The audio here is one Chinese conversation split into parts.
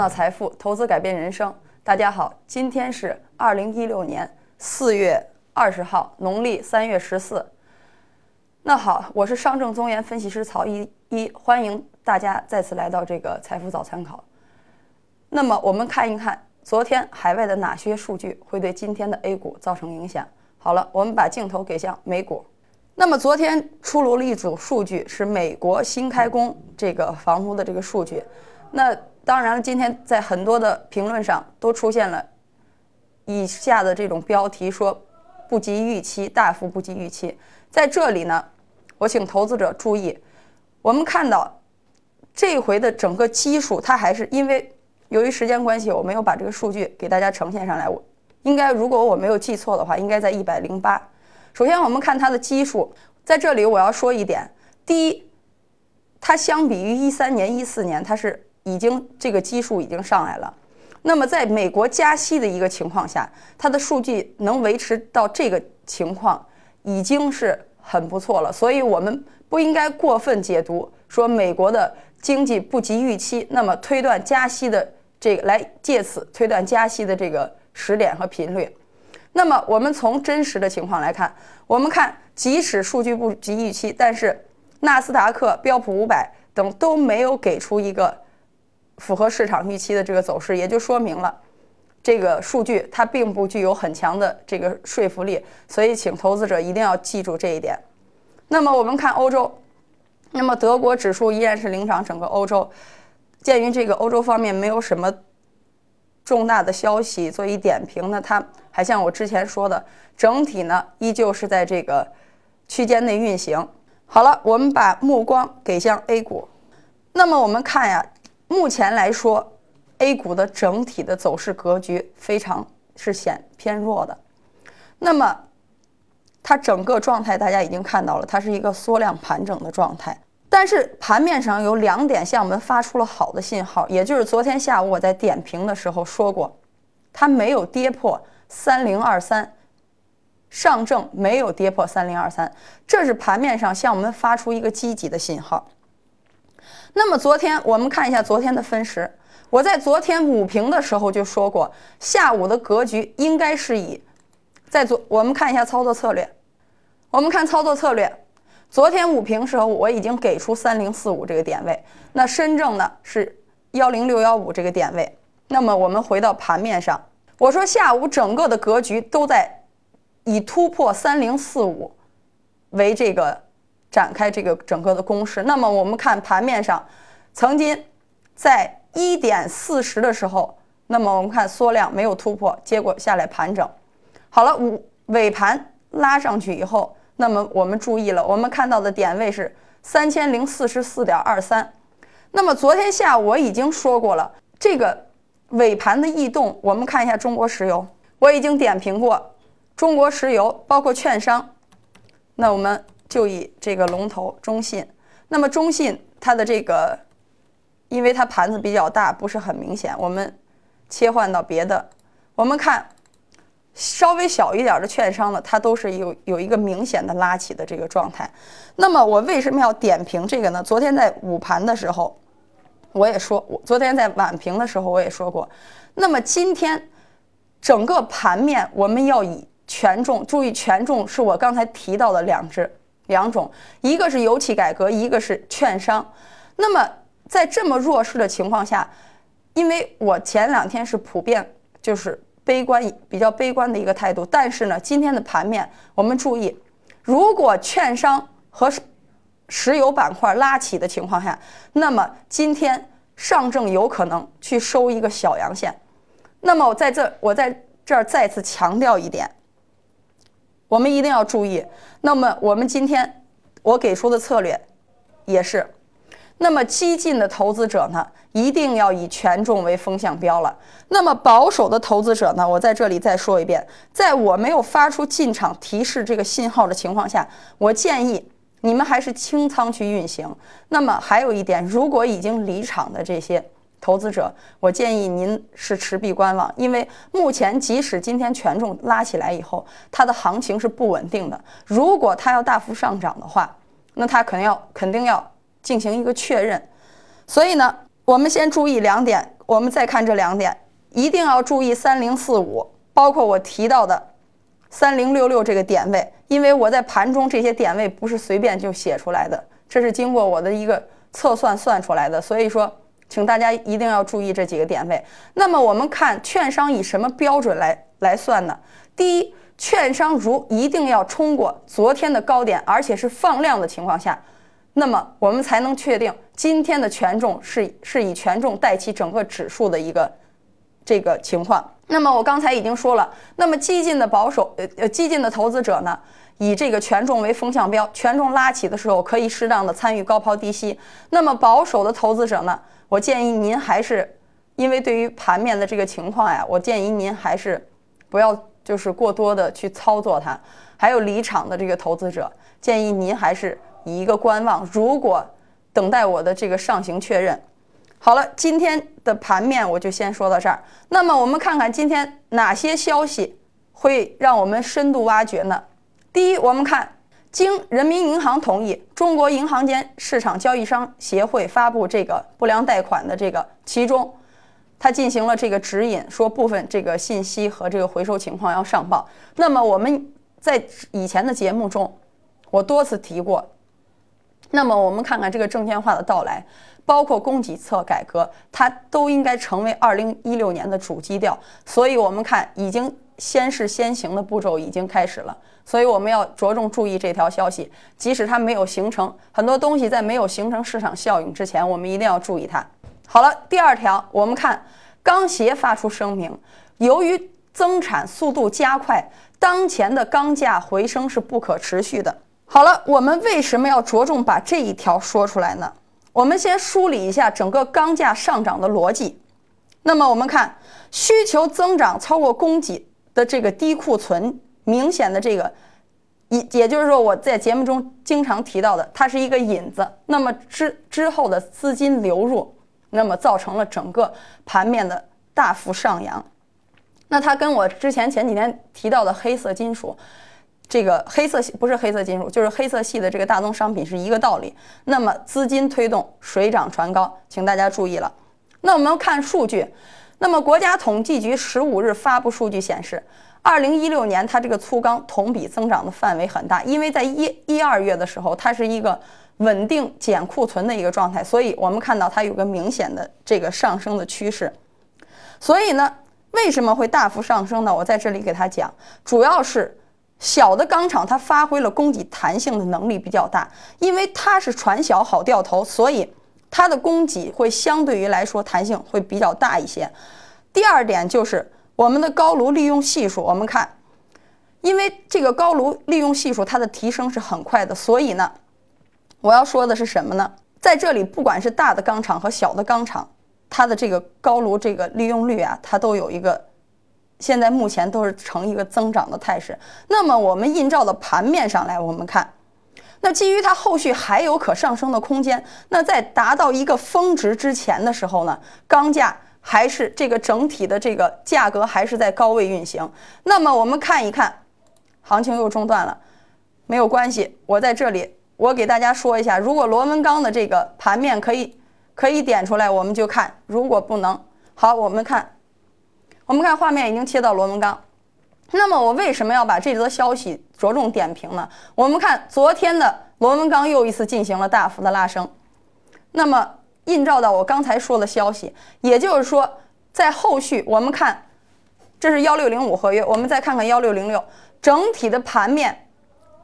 造财富，投资改变人生。大家好，今天是二零一六年四月二十号，农历三月十四。那好，我是上证综研分析师曹一一，欢迎大家再次来到这个财富早参考。那么我们看一看，昨天海外的哪些数据会对今天的 A 股造成影响？好了，我们把镜头给向美股。那么昨天出炉了一组数据，是美国新开工这个房屋的这个数据。那当然了，今天在很多的评论上都出现了以下的这种标题，说不及预期，大幅不及预期。在这里呢，我请投资者注意，我们看到这回的整个基数，它还是因为由于时间关系，我没有把这个数据给大家呈现上来。我应该如果我没有记错的话，应该在一百零八。首先，我们看它的基数，在这里我要说一点：第一，它相比于一三年、一四年，它是。已经这个基数已经上来了，那么在美国加息的一个情况下，它的数据能维持到这个情况，已经是很不错了。所以我们不应该过分解读，说美国的经济不及预期，那么推断加息的这个来借此推断加息的这个时点和频率。那么我们从真实的情况来看，我们看即使数据不及预期，但是纳斯达克、标普五百等都没有给出一个。符合市场预期的这个走势，也就说明了这个数据它并不具有很强的这个说服力，所以请投资者一定要记住这一点。那么我们看欧洲，那么德国指数依然是领涨整个欧洲。鉴于这个欧洲方面没有什么重大的消息做一点评呢，它还像我之前说的，整体呢依旧是在这个区间内运行。好了，我们把目光给向 A 股，那么我们看呀。目前来说，A 股的整体的走势格局非常是显偏弱的。那么，它整个状态大家已经看到了，它是一个缩量盘整的状态。但是盘面上有两点向我们发出了好的信号，也就是昨天下午我在点评的时候说过，它没有跌破三零二三，上证没有跌破三零二三，这是盘面上向我们发出一个积极的信号。那么昨天我们看一下昨天的分时，我在昨天午评的时候就说过，下午的格局应该是以，在昨我们看一下操作策略，我们看操作策略，昨天午评时候我已经给出三零四五这个点位，那深证呢是幺零六幺五这个点位，那么我们回到盘面上，我说下午整个的格局都在以突破三零四五为这个。展开这个整个的攻势，那么我们看盘面上，曾经在一点四十的时候，那么我们看缩量没有突破，结果下来盘整，好了，五尾盘拉上去以后，那么我们注意了，我们看到的点位是三千零四十四点二三，那么昨天下午我已经说过了，这个尾盘的异动，我们看一下中国石油，我已经点评过中国石油，包括券商，那我们。就以这个龙头中信，那么中信它的这个，因为它盘子比较大，不是很明显。我们切换到别的，我们看稍微小一点的券商呢，它都是有有一个明显的拉起的这个状态。那么我为什么要点评这个呢？昨天在午盘的时候，我也说，我昨天在晚评的时候我也说过。那么今天整个盘面我们要以权重，注意权重是我刚才提到的两只。两种，一个是油气改革，一个是券商。那么在这么弱势的情况下，因为我前两天是普遍就是悲观，比较悲观的一个态度。但是呢，今天的盘面我们注意，如果券商和石油板块拉起的情况下，那么今天上证有可能去收一个小阳线。那么我在这，我在这儿再次强调一点。我们一定要注意。那么，我们今天我给出的策略也是，那么激进的投资者呢，一定要以权重为风向标了。那么保守的投资者呢，我在这里再说一遍，在我没有发出进场提示这个信号的情况下，我建议你们还是清仓去运行。那么还有一点，如果已经离场的这些。投资者，我建议您是持币观望，因为目前即使今天权重拉起来以后，它的行情是不稳定的。如果它要大幅上涨的话，那它肯定要肯定要进行一个确认。所以呢，我们先注意两点，我们再看这两点，一定要注意三零四五，包括我提到的三零六六这个点位，因为我在盘中这些点位不是随便就写出来的，这是经过我的一个测算算出来的，所以说，请大家一定要注意这几个点位。那么我们看券商以什么标准来来算呢？第一，券商如一定要冲过昨天的高点，而且是放量的情况下。那么我们才能确定今天的权重是是以权重带起整个指数的一个这个情况。那么我刚才已经说了，那么激进的保守呃呃激进的投资者呢，以这个权重为风向标，权重拉起的时候可以适当的参与高抛低吸。那么保守的投资者呢，我建议您还是因为对于盘面的这个情况呀，我建议您还是不要就是过多的去操作它。还有离场的这个投资者，建议您还是。以一个观望，如果等待我的这个上行确认。好了，今天的盘面我就先说到这儿。那么我们看看今天哪些消息会让我们深度挖掘呢？第一，我们看经人民银行同意，中国银行间市场交易商协会发布这个不良贷款的这个其中，它进行了这个指引，说部分这个信息和这个回收情况要上报。那么我们在以前的节目中，我多次提过。那么我们看看这个证券化的到来，包括供给侧改革，它都应该成为二零一六年的主基调。所以，我们看已经先试先行的步骤已经开始了。所以，我们要着重注意这条消息，即使它没有形成很多东西，在没有形成市场效应之前，我们一定要注意它。好了，第二条，我们看钢协发出声明，由于增产速度加快，当前的钢价回升是不可持续的。好了，我们为什么要着重把这一条说出来呢？我们先梳理一下整个钢价上涨的逻辑。那么我们看，需求增长超过供给的这个低库存，明显的这个，也也就是说我在节目中经常提到的，它是一个引子。那么之之后的资金流入，那么造成了整个盘面的大幅上扬。那它跟我之前前几天提到的黑色金属。这个黑色系不是黑色金属，就是黑色系的这个大宗商品是一个道理。那么资金推动水涨船高，请大家注意了。那我们看数据，那么国家统计局十五日发布数据显示，二零一六年它这个粗钢同比增长的范围很大，因为在一一二月的时候，它是一个稳定减库存的一个状态，所以我们看到它有个明显的这个上升的趋势。所以呢，为什么会大幅上升呢？我在这里给他讲，主要是。小的钢厂它发挥了供给弹性的能力比较大，因为它是船小好掉头，所以它的供给会相对于来说弹性会比较大一些。第二点就是我们的高炉利用系数，我们看，因为这个高炉利用系数它的提升是很快的，所以呢，我要说的是什么呢？在这里，不管是大的钢厂和小的钢厂，它的这个高炉这个利用率啊，它都有一个。现在目前都是呈一个增长的态势。那么我们映照到盘面上来，我们看，那基于它后续还有可上升的空间，那在达到一个峰值之前的时候呢，钢价还是这个整体的这个价格还是在高位运行。那么我们看一看，行情又中断了，没有关系，我在这里我给大家说一下，如果螺纹钢的这个盘面可以可以点出来，我们就看；如果不能，好，我们看。我们看画面已经切到螺纹钢，那么我为什么要把这则消息着重点评呢？我们看昨天的螺纹钢又一次进行了大幅的拉升，那么映照到我刚才说的消息，也就是说，在后续我们看，这是幺六零五合约，我们再看看幺六零六，整体的盘面，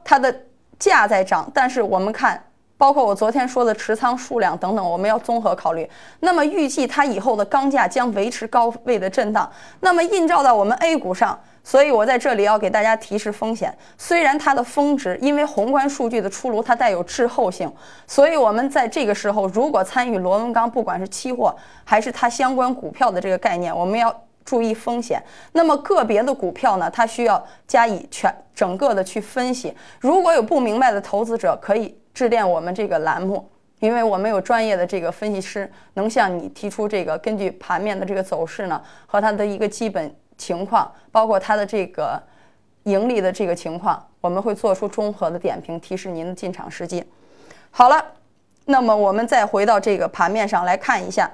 它的价在涨，但是我们看。包括我昨天说的持仓数量等等，我们要综合考虑。那么预计它以后的钢价将维持高位的震荡。那么映照到我们 A 股上，所以我在这里要给大家提示风险。虽然它的峰值，因为宏观数据的出炉，它带有滞后性，所以我们在这个时候如果参与螺纹钢，不管是期货还是它相关股票的这个概念，我们要注意风险。那么个别的股票呢，它需要加以全整个的去分析。如果有不明白的投资者，可以。致电我们这个栏目，因为我们有专业的这个分析师，能向你提出这个根据盘面的这个走势呢，和它的一个基本情况，包括它的这个盈利的这个情况，我们会做出综合的点评，提示您的进场时机。好了，那么我们再回到这个盘面上来看一下，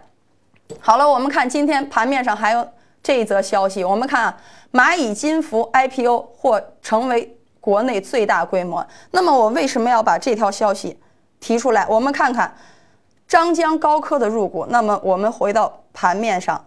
好了，我们看今天盘面上还有这一则消息，我们看，蚂蚁金服 IPO 或成为国内最大规模。那么我为什么要把这条消息提出来？我们看看张江高科的入股。那么我们回到盘面上，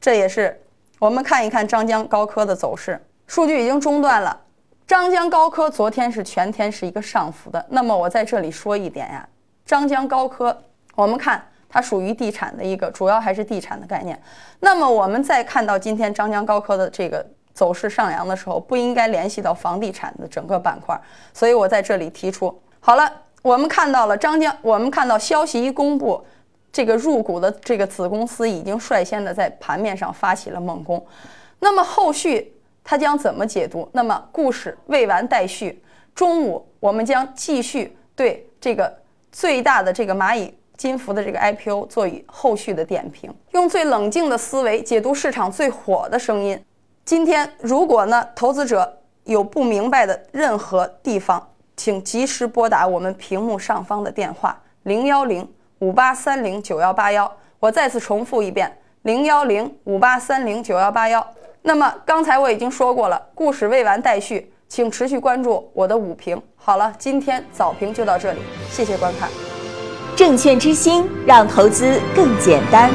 这也是我们看一看张江高科的走势，数据已经中断了。张江高科昨天是全天是一个上浮的。那么我在这里说一点呀，张江高科，我们看。它属于地产的一个，主要还是地产的概念。那么我们再看到今天张江高科的这个走势上扬的时候，不应该联系到房地产的整个板块。所以我在这里提出，好了，我们看到了张江，我们看到消息一公布，这个入股的这个子公司已经率先的在盘面上发起了猛攻。那么后续它将怎么解读？那么故事未完待续。中午我们将继续对这个最大的这个蚂蚁。金服的这个 IPO 做以后续的点评，用最冷静的思维解读市场最火的声音。今天如果呢投资者有不明白的任何地方，请及时拨打我们屏幕上方的电话零幺零五八三零九幺八幺。我再次重复一遍零幺零五八三零九幺八幺。那么刚才我已经说过了，故事未完待续，请持续关注我的午评。好了，今天早评就到这里，谢谢观看。证券之星，让投资更简单。